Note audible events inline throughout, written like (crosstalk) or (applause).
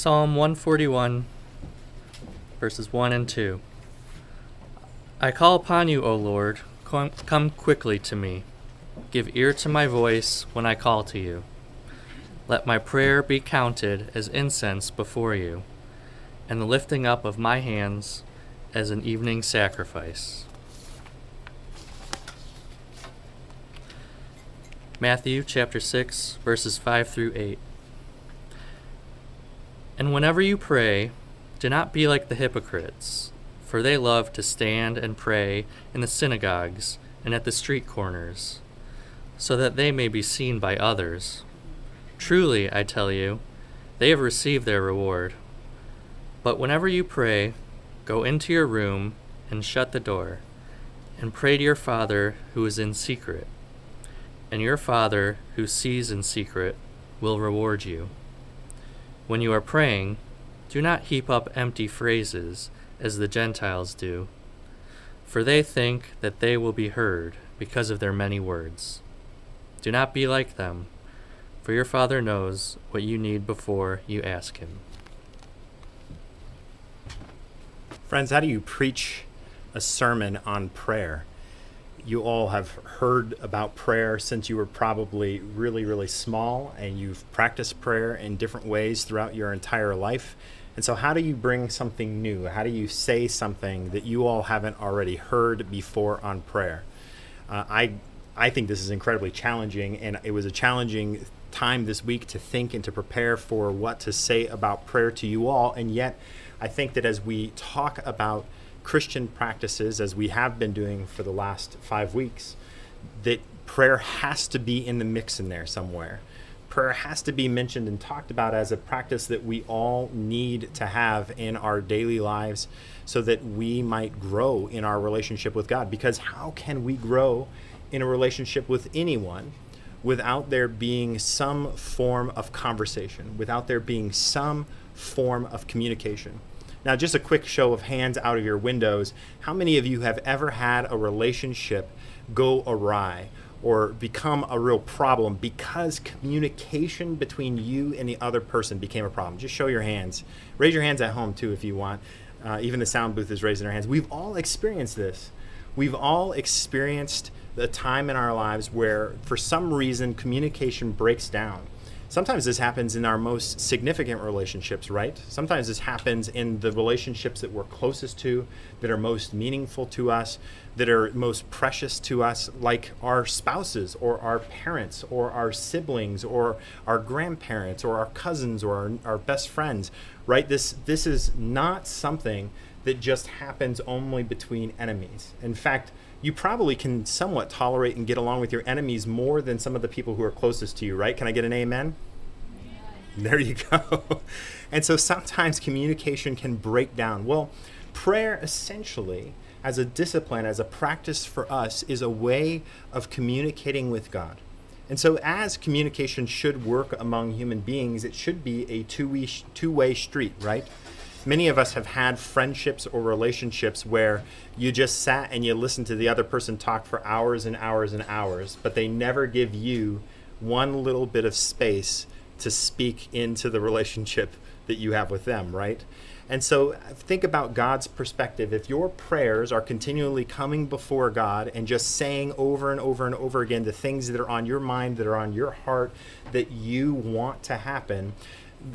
Psalm 141, verses 1 and 2. I call upon you, O Lord, come, quickly to me. Give ear to my voice when I call to you. Let my prayer be counted as incense before you, and the lifting up of my hands as an evening sacrifice. Matthew chapter 6, verses 5 through 8. And whenever you pray, do not be like the hypocrites, for they love to stand and pray in the synagogues and at the street corners, so that they may be seen by others. Truly, I tell you, they have received their reward. But whenever you pray, go into your room and shut the door, and pray to your Father who is in secret. And your Father who sees in secret will reward you. When you are praying, do not heap up empty phrases as the Gentiles do, for they think that they will be heard because of their many words. Do not be like them, for your Father knows what you need before you ask Him. Friends, how do you preach a sermon on prayer? You all have heard about prayer since you were probably really, really small, and you've practiced prayer in different ways throughout your entire life. And so, how do you bring something new? How do you say something that you all haven't already heard before on prayer? Uh, I, I think this is incredibly challenging, and it was a challenging time this week to think and to prepare for what to say about prayer to you all. And yet, I think that as we talk about Christian practices, as we have been doing for the last five weeks, that prayer has to be in the mix in there somewhere. Prayer has to be mentioned and talked about as a practice that we all need to have in our daily lives so that we might grow in our relationship with God. Because how can we grow in a relationship with anyone without there being some form of conversation, without there being some form of communication? Now, just a quick show of hands out of your windows. How many of you have ever had a relationship go awry or become a real problem because communication between you and the other person became a problem? Just show your hands. Raise your hands at home too if you want. Uh, even the sound booth is raising their hands. We've all experienced this. We've all experienced the time in our lives where, for some reason, communication breaks down sometimes this happens in our most significant relationships, right? Sometimes this happens in the relationships that we're closest to, that are most meaningful to us, that are most precious to us, like our spouses or our parents or our siblings or our grandparents or our cousins or our, our best friends, right? This, this is not something that just happens only between enemies. In fact, you probably can somewhat tolerate and get along with your enemies more than some of the people who are closest to you, right? Can I get an amen? There you go. (laughs) and so sometimes communication can break down. Well, prayer essentially, as a discipline, as a practice for us, is a way of communicating with God. And so, as communication should work among human beings, it should be a two-way, two-way street, right? Many of us have had friendships or relationships where you just sat and you listened to the other person talk for hours and hours and hours, but they never give you one little bit of space to speak into the relationship that you have with them, right? And so think about God's perspective. If your prayers are continually coming before God and just saying over and over and over again the things that are on your mind, that are on your heart, that you want to happen,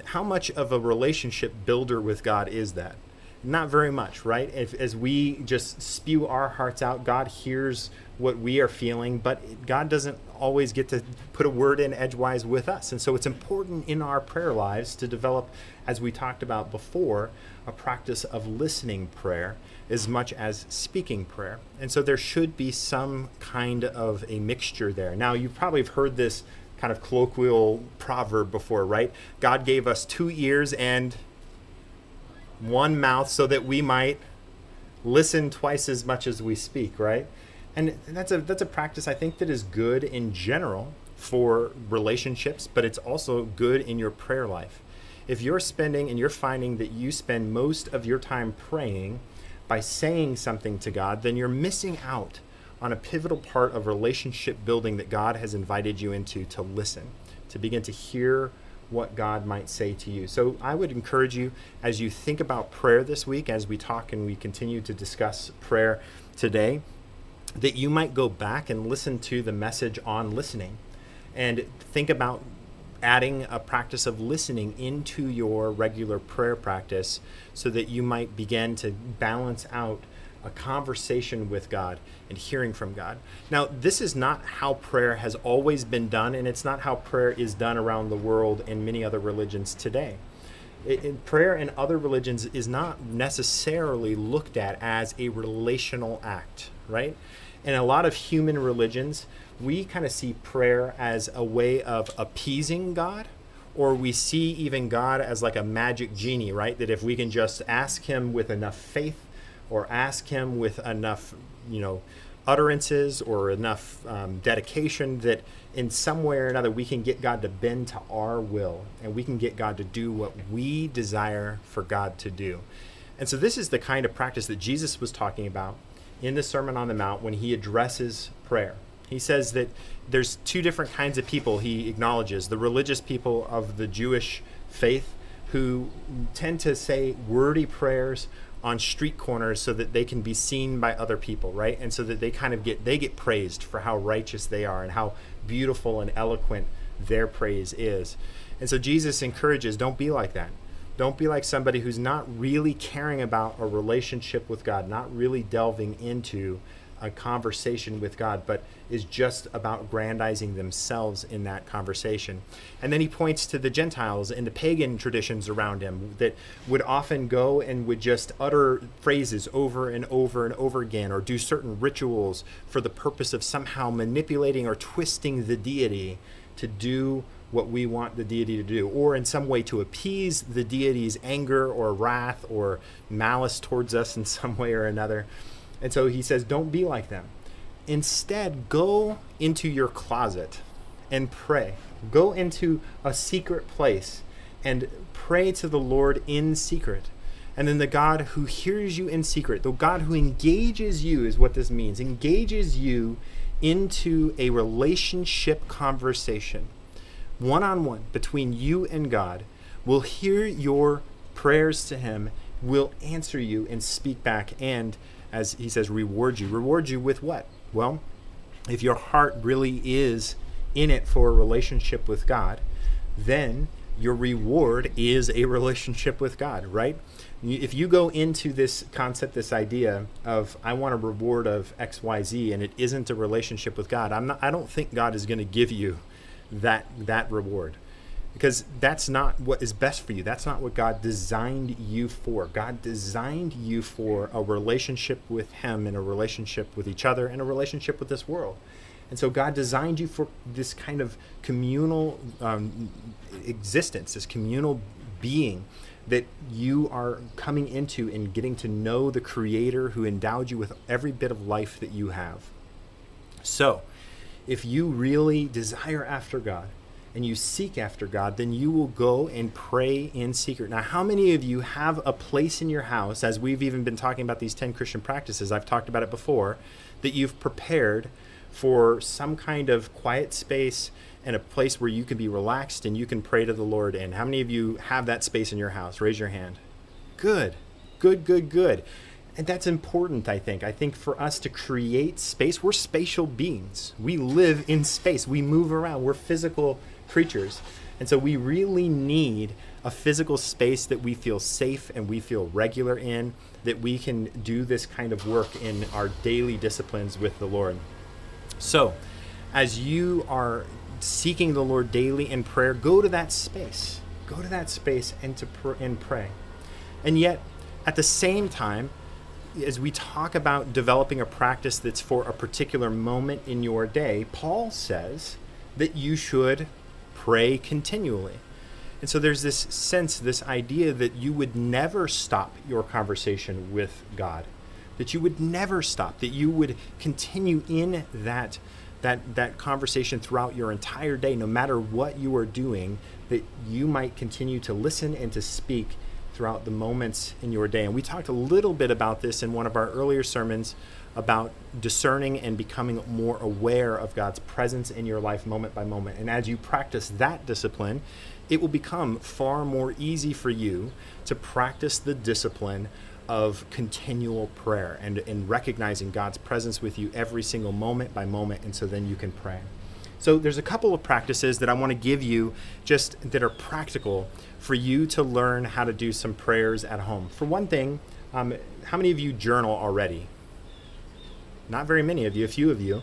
how much of a relationship builder with God is that? Not very much, right? If, as we just spew our hearts out, God hears what we are feeling, but God doesn't always get to put a word in edgewise with us. And so it's important in our prayer lives to develop, as we talked about before, a practice of listening prayer as much as speaking prayer. And so there should be some kind of a mixture there. Now, you probably have heard this kind of colloquial proverb before, right? God gave us two ears and one mouth so that we might listen twice as much as we speak, right? And that's a that's a practice I think that is good in general for relationships, but it's also good in your prayer life. If you're spending and you're finding that you spend most of your time praying by saying something to God, then you're missing out on a pivotal part of relationship building that God has invited you into to listen, to begin to hear what God might say to you. So I would encourage you as you think about prayer this week, as we talk and we continue to discuss prayer today, that you might go back and listen to the message on listening and think about adding a practice of listening into your regular prayer practice so that you might begin to balance out a conversation with God and hearing from God. Now, this is not how prayer has always been done, and it's not how prayer is done around the world in many other religions today. Prayer in other religions is not necessarily looked at as a relational act, right? In a lot of human religions, we kind of see prayer as a way of appeasing God, or we see even God as like a magic genie, right? That if we can just ask Him with enough faith or ask Him with enough, you know, utterances or enough um, dedication that in some way or another we can get God to bend to our will and we can get God to do what we desire for God to do. And so, this is the kind of practice that Jesus was talking about in the Sermon on the Mount when he addresses prayer. He says that there's two different kinds of people he acknowledges the religious people of the Jewish faith who tend to say wordy prayers on street corners so that they can be seen by other people right? And so that they kind of get they get praised for how righteous they are and how beautiful and eloquent their praise is. And so jesus encourages don't be like that. Don't be like somebody who's not really caring about a relationship with god not really delving into a conversation with God, but is just about grandizing themselves in that conversation. And then he points to the Gentiles and the pagan traditions around him that would often go and would just utter phrases over and over and over again, or do certain rituals for the purpose of somehow manipulating or twisting the deity to do what we want the deity to do, or in some way to appease the deity's anger or wrath or malice towards us in (laughs) some way or another. And so he says, don't be like them. Instead, go into your closet and pray. Go into a secret place and pray to the Lord in secret. And then the God who hears you in secret, the God who engages you, is what this means, engages you into a relationship conversation, one on one between you and God, will hear your prayers to Him, will answer you and speak back, and as he says, reward you. Reward you with what? Well, if your heart really is in it for a relationship with God, then your reward is a (laughs) relationship with God, right? If you go into this concept, this idea of I want a reward of X, Y, Z, and it isn't a relationship with God, I'm not. I don't think God is going to give you that that reward because that's not what is best for you. That's not what God designed you for. God designed you for a relationship with Him and a relationship with each other and a relationship with this world. And so God designed you for this kind of communal um, existence, this communal being that you are coming into and getting to know the Creator who endowed you with every bit of life that you have. So, if you really desire after God, and you seek after God, then you will go and pray in secret. Now, how many of you have a place in your house, as we've even been talking about these 10 Christian practices, I've talked about it before, that you've prepared for some kind of quiet space and a place where you can be relaxed and you can pray to the Lord in? How many of you have that space in your house? Raise your hand. Good, good, good, good. And that's important, I think. I think for us to create space, we're spatial beings. We live in space, we move around, we're physical creatures. And so we really need a physical space that we feel safe and we feel regular in, that we can do this kind of work in our daily disciplines with the Lord. So, as you are seeking the Lord daily in prayer, go to that space. Go to that space and to pr- and pray. And yet, at the same time, as we talk about developing a practice that's for a particular moment in your day, Paul says that you should pray continually. And so there's this sense, this idea that you would never stop your conversation with God, that you would never stop, that you would continue in that that that conversation throughout your entire day, no matter what you are doing, that you might continue to listen and to speak throughout the moments in your day. And we talked a little bit about this in one of our earlier sermons about discerning and becoming more aware of God's presence in your life moment by moment. And as you practice that discipline, it will become far more easy for you to practice the discipline of continual prayer and, and recognizing God's presence with you every single moment by moment. And so then you can pray. So there's a couple of practices that I want to give you just that are practical for you to learn how to do some prayers at home. For one thing, um, how many of you journal already? Not very many of you, a few of you.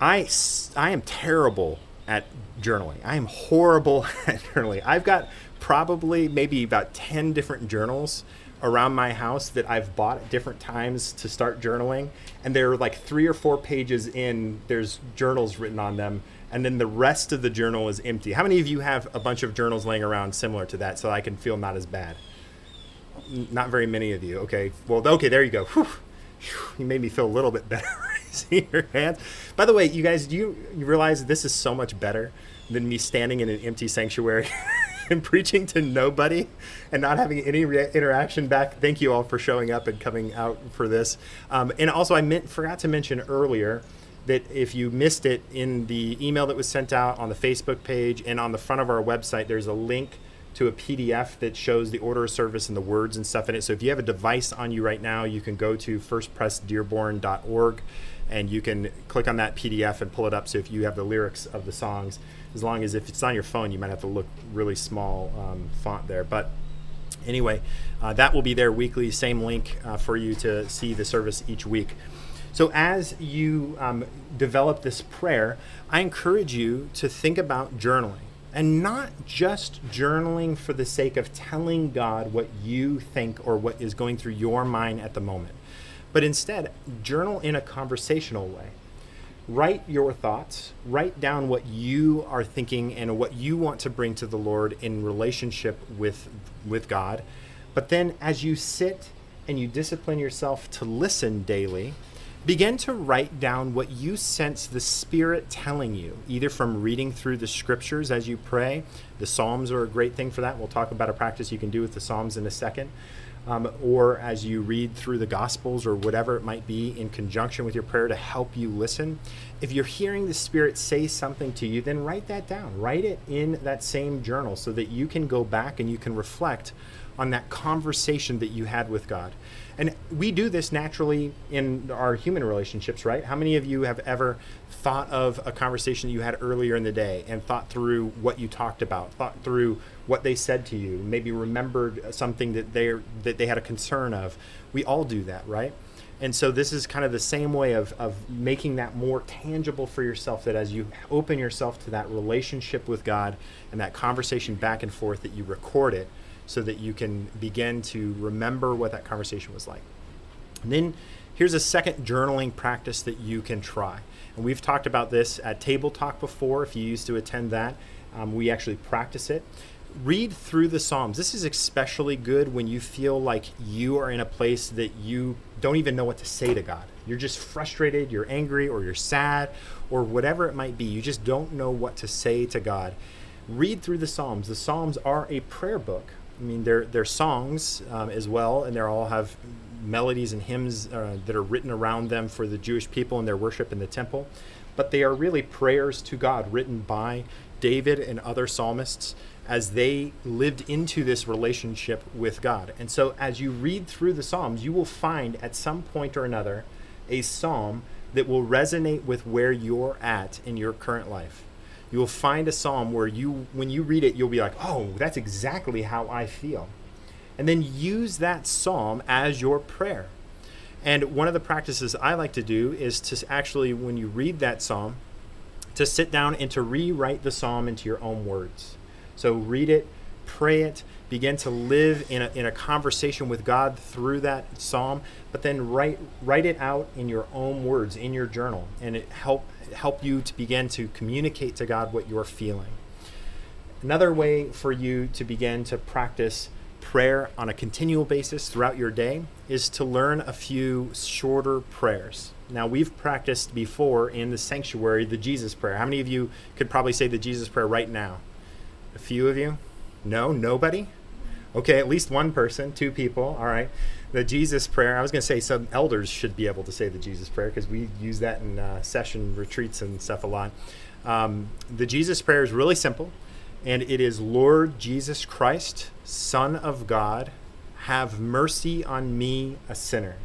I, I am terrible at journaling. I am horrible (laughs) at journaling. I've got probably maybe about 10 different journals around my house that I've bought at different times to start journaling. And they're like three or four pages in, there's journals written on them. And then the rest of the journal is empty. How many of you have a bunch of journals laying around similar to that so I can feel not as bad? Not very many of you. Okay. Well, okay, there you go. Whew. You made me feel a little bit (laughs) better raising your hands. By the way, you guys, do you, you realize this is so much better than me standing in an empty sanctuary? (laughs) and preaching to nobody and not having any re- interaction back. Thank you all for showing up and coming out for this. Um, and also, I meant, forgot to mention earlier that if you missed it in the email that was sent out on the Facebook page and on the front of our website, there's a link to a PDF that shows the order of service and the words and stuff in it. So if you have a device on you right now, you can go to firstpressdearborn.org and you can click on that PDF and pull it up. So if you have the lyrics of the songs, as long as if it's on your phone, you might have to look really small um, font there. But anyway, uh, that will be there weekly. Same link uh, for you to see the service each week. So as you um, develop this prayer, I encourage you to think about journaling. And not just journaling for the sake of telling God what you think or what is going through your mind at the moment, but instead, journal in a conversational way. Write your thoughts write down what you are thinking and what you want to bring to the lord in relationship with with god. But then as you sit and you discipline yourself to listen daily begin to write down what you sense the spirit telling you either from reading through the scriptures as you pray the psalms are a great thing for that we'll talk about a practice you can do with the psalms in a second um, or as you read through the Gospels or whatever it might be in conjunction with your prayer to help you listen. If you're hearing the Spirit say something to you, then write that down. Write it in that same journal so that you can go back and you can reflect on that conversation that you had with God. And we do this naturally in our human relationships, right? How many of you have ever thought of a conversation that you had earlier in the day and thought through what you talked about, thought through what they said to you, maybe remembered something that they that they had a concern of? We all do that, right? And so this is kind of the same way of, of making that more tangible for yourself that as you open yourself to that relationship with God and that conversation back and forth that you record it so that you can begin to remember what that conversation was like. And then here's a second journaling practice that you can try. And we've talked about this at Table Talk before. If you used to attend that, um, we actually practice it. Read through the Psalms. This is especially good when you feel like you are in a place that you don't even know what to say to God. You're just frustrated, you're angry, or you're sad, or whatever it might be. You just don't know what to say to God. Read through the Psalms. The Psalms are a prayer book I mean, they're, they're songs um, as well, and they all have melodies and hymns uh, that are written around them for the Jewish people and their worship in the temple. But they are really prayers to God written by David and other psalmists as they lived into this relationship with God. And so, as you read through the Psalms, you will find at some point or another a psalm that will resonate with where you're at in your current life you will find a psalm where you when you read it you'll be like oh that's exactly how i feel. And then use that psalm as your prayer. And one of the practices i like to do is to actually when you read that psalm to sit down and to rewrite the psalm into your own words. So read it pray it begin to live in a, in a conversation with god through that psalm but then write write it out in your own words in your journal and it help help you to begin to communicate to God what you're feeling. Another way for you to begin to practice prayer on a continual basis throughout your day is to learn a few shorter prayers. Now, we've practiced before in the sanctuary the Jesus prayer. How many of you could probably say the Jesus prayer right now? A few of you? No? Nobody? Okay, at least one person, two people. All right the Jesus prayer. I was going to say some elders should be able to say the Jesus prayer because we use that in uh, session retreats and stuff a lot. Um, the Jesus prayer is really simple. And it is Lord Jesus Christ, Son of God, have mercy on me, a sinner.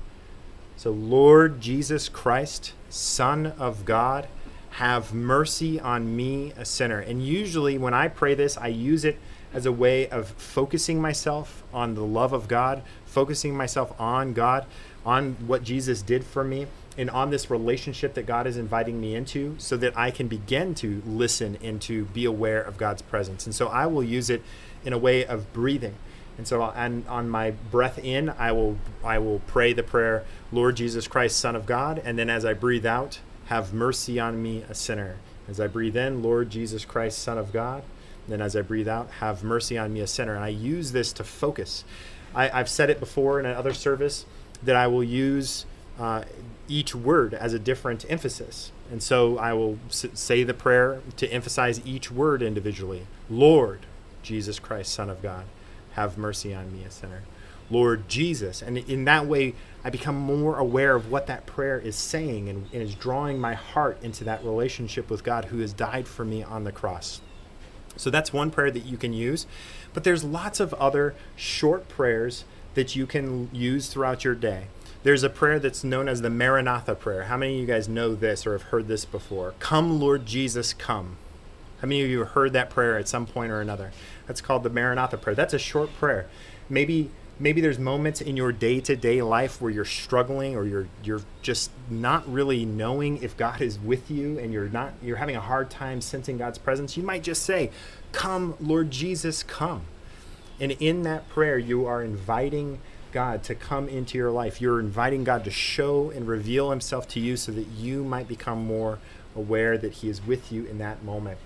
So, Lord Jesus Christ, Son of God, have mercy on me, a sinner. And usually, when I pray this, I use it as a way of focusing myself on the love of God, focusing myself on God, on what Jesus did for me, and on this relationship that God is inviting me into so that I can begin to listen and to be aware of God's presence. And so I will use it in a way of breathing. And so and on my breath in, I will I will pray the prayer, Lord Jesus Christ, Son of God, and then as I breathe out, have mercy on me, a sinner. As I breathe in, Lord Jesus Christ, Son of God, and then as I breathe out, have mercy on me, a sinner. And I use this to focus. I, have said it before in another service that I will use uh, each word as a different emphasis. And so I will s- say the prayer to emphasize each word individually. Lord, Jesus Christ, Son of God, have mercy on me, a sinner. Lord Jesus. And in that way, I become more aware of what that prayer is saying and, and is drawing my heart into that relationship with God who has died for me on the cross. So that's one prayer that you can use. But there's lots of other short prayers that you can use throughout your day. There's a prayer that's known as the Maranatha prayer. How many of you guys know this or have heard this before? Come, Lord Jesus, come. How many of you have heard that prayer at some point or another? That's called the Maranatha prayer. That's a short prayer. Maybe maybe there's moments in your day-to-day life where you're struggling or you're you're just not really knowing if God is with you and you're not you're having a hard time sensing God's presence. You might just say, "Come, Lord Jesus, come." And in that prayer, you are inviting God to come into your life. You're inviting God to show and reveal himself to you so that you might become more aware that he is with you in that moment.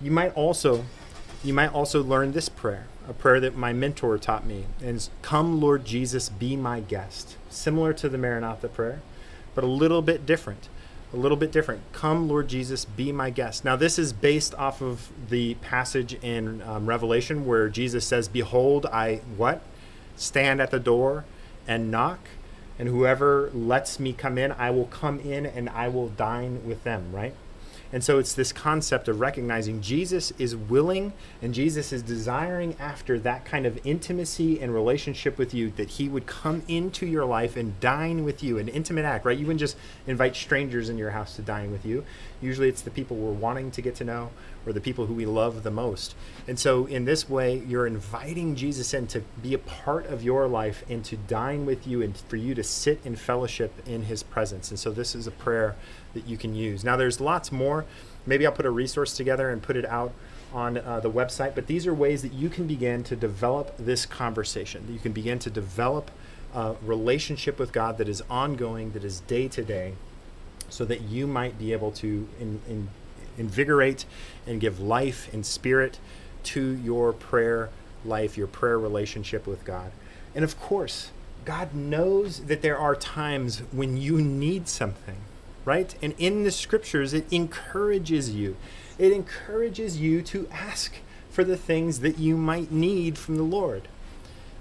You might also you might also learn this prayer, a prayer that my mentor taught me, it's come Lord Jesus be my guest. Similar to the Maranatha prayer, but a little bit different. A little bit different. Come, Lord Jesus, be my guest. Now, this is based off of the passage in um, Revelation where Jesus says, Behold, I what? stand at the door and knock, and whoever lets me come in, I will come in and I will dine with them, right? And so it's this concept of recognizing Jesus is willing and Jesus is desiring after that kind of intimacy and relationship with you that he would come into your life and dine with you, an intimate act, right? You wouldn't just invite strangers in your house to dine with you. Usually it's the people we're wanting to get to know or the people who we love the most. And so in this way, you're inviting Jesus in to be a part of your life and to dine with you and for you to sit in fellowship in his presence. And so this is a prayer that you can use. Now, there's lots more. Maybe I'll put a resource together and put it out on uh, the website, but these are ways that you can begin to develop this conversation. You can begin to develop a relationship with God that is ongoing, that is day to day, so that you might be able to in, in, invigorate and give life and spirit to your prayer life, your prayer relationship with God. And of course, God knows that there are times when you need something, right? And in the scriptures, it encourages you. It encourages you to ask for the things that you might need from the Lord,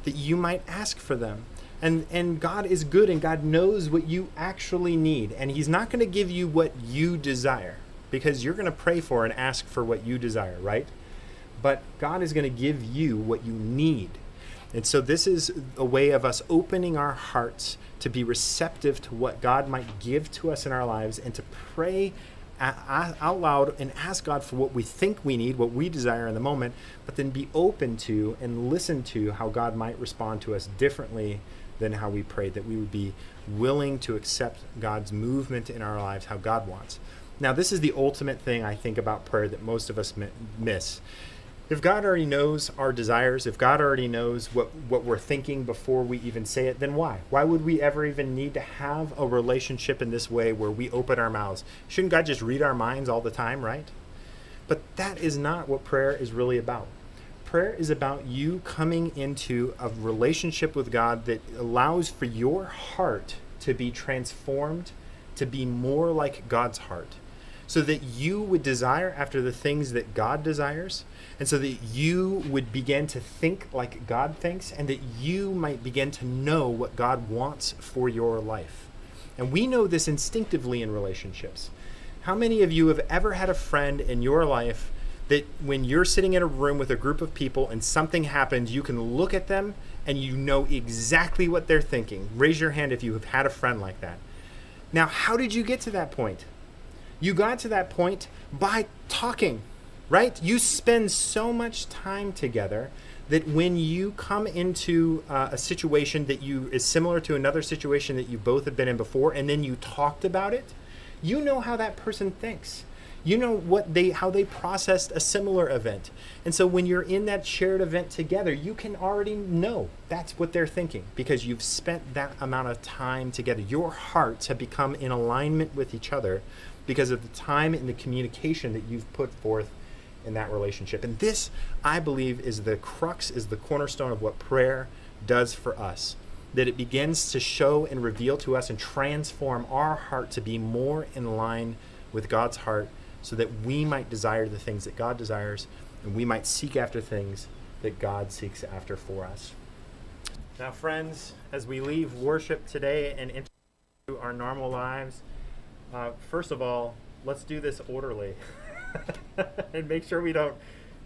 that you might ask for them. And, and God is good and God knows what you actually need. And He's not going to give you what you desire because you're going to pray for and ask for what you desire, right? But God is going to give you what you need. And so, this is a way of us opening our hearts to be receptive to what God might give to us in our lives and to pray out loud and ask God for what we think we need, what we desire in the moment, but then be open to and listen to how God might respond to us differently than how we prayed, that we would be willing to accept God's movement in our lives, how God wants. Now, this is the ultimate thing I think about prayer that most of us miss. If God already knows our desires, if God already knows what, what we're thinking before we even say it, then why? Why would we ever even need to have a relationship in this way where we open our mouths? Shouldn't God just read our minds all the time, right? But that is not what prayer is really about. Prayer is about you coming into a relationship with God that allows for your heart to be transformed to be more like God's heart so that you would desire after the things that God desires, and so that you would begin to think like God thinks, and that you might begin to know what God wants for your life. And we know this instinctively in relationships. How many of you have ever had a friend in your life that when you're sitting in a room with a group of people and something happens, you can look at them and you know exactly what they're thinking. Raise your hand if you have had a friend like that. Now, how did you get to that point? You got to that point by talking, right? You spend so much time together that when you come into uh, a situation that you is similar to another situation that you both have been in before and then you talked about it, you know how that person thinks you know what they how they processed a similar event. And so when you're in that shared event together you can already know that's what they're thinking because you've spent that amount of time together. Your hearts have become in alignment with each other because of the time and the communication that you've put forth in that relationship. And this i believe is the crux is the cornerstone of what prayer does for us that it begins to show and reveal to us and transform our heart to be more in line with God's heart so that we might desire the things that God desires and we might seek after things that God seeks after for us. Now, friends, as we leave worship today and into our normal lives, uh, first of all, let's do this orderly (laughs) and make sure we don't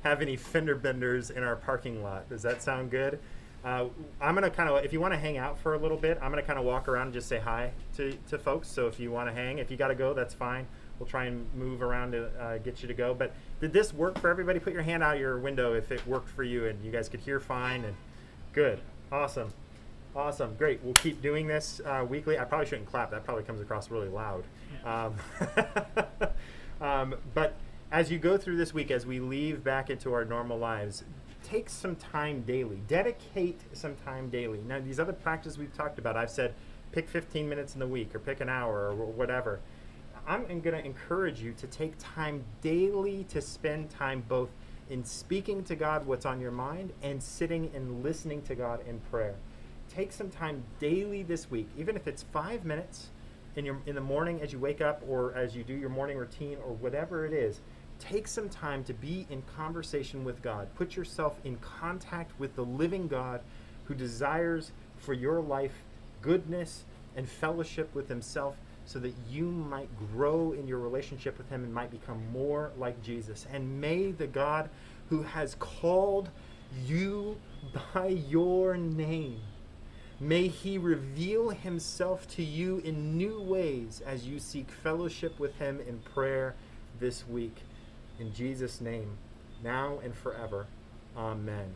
have any fender benders in our parking lot. Does that sound good? Uh, I'm gonna kind of, if you want to hang out for a little bit, I'm gonna kind of walk around and just say hi to, to folks. So if you want to hang, if you got to go, that's fine we'll try and move around to uh, get you to go. But did this work for everybody? Put your hand out your window if it worked for you and you guys could hear fine and good. Awesome. Awesome. Great. We'll keep doing this uh, weekly. I probably shouldn't clap. That probably comes across really loud. Um, (laughs) um, but as you go through this week, as we leave back into our normal lives, take some time daily. Dedicate some time daily. Now, these other practices we've talked about, I've said pick 15 minutes in the week or pick an hour or whatever. I'm going to encourage you to take time daily to spend time both in speaking to God what's on your mind and sitting and listening to God in prayer. Take some time daily this week, even if it's five minutes in your in the morning as you wake up or as you do your morning routine or whatever it is. Take some time to be in conversation with God. Put yourself in contact with the living God who desires for your life goodness and fellowship with Himself so that you might grow in your relationship with Him and might become more like Jesus. And may the God who has called you by your name, may He reveal Himself to you in new ways as you seek fellowship with Him in prayer this week. In Jesus' name, now and forever. Amen.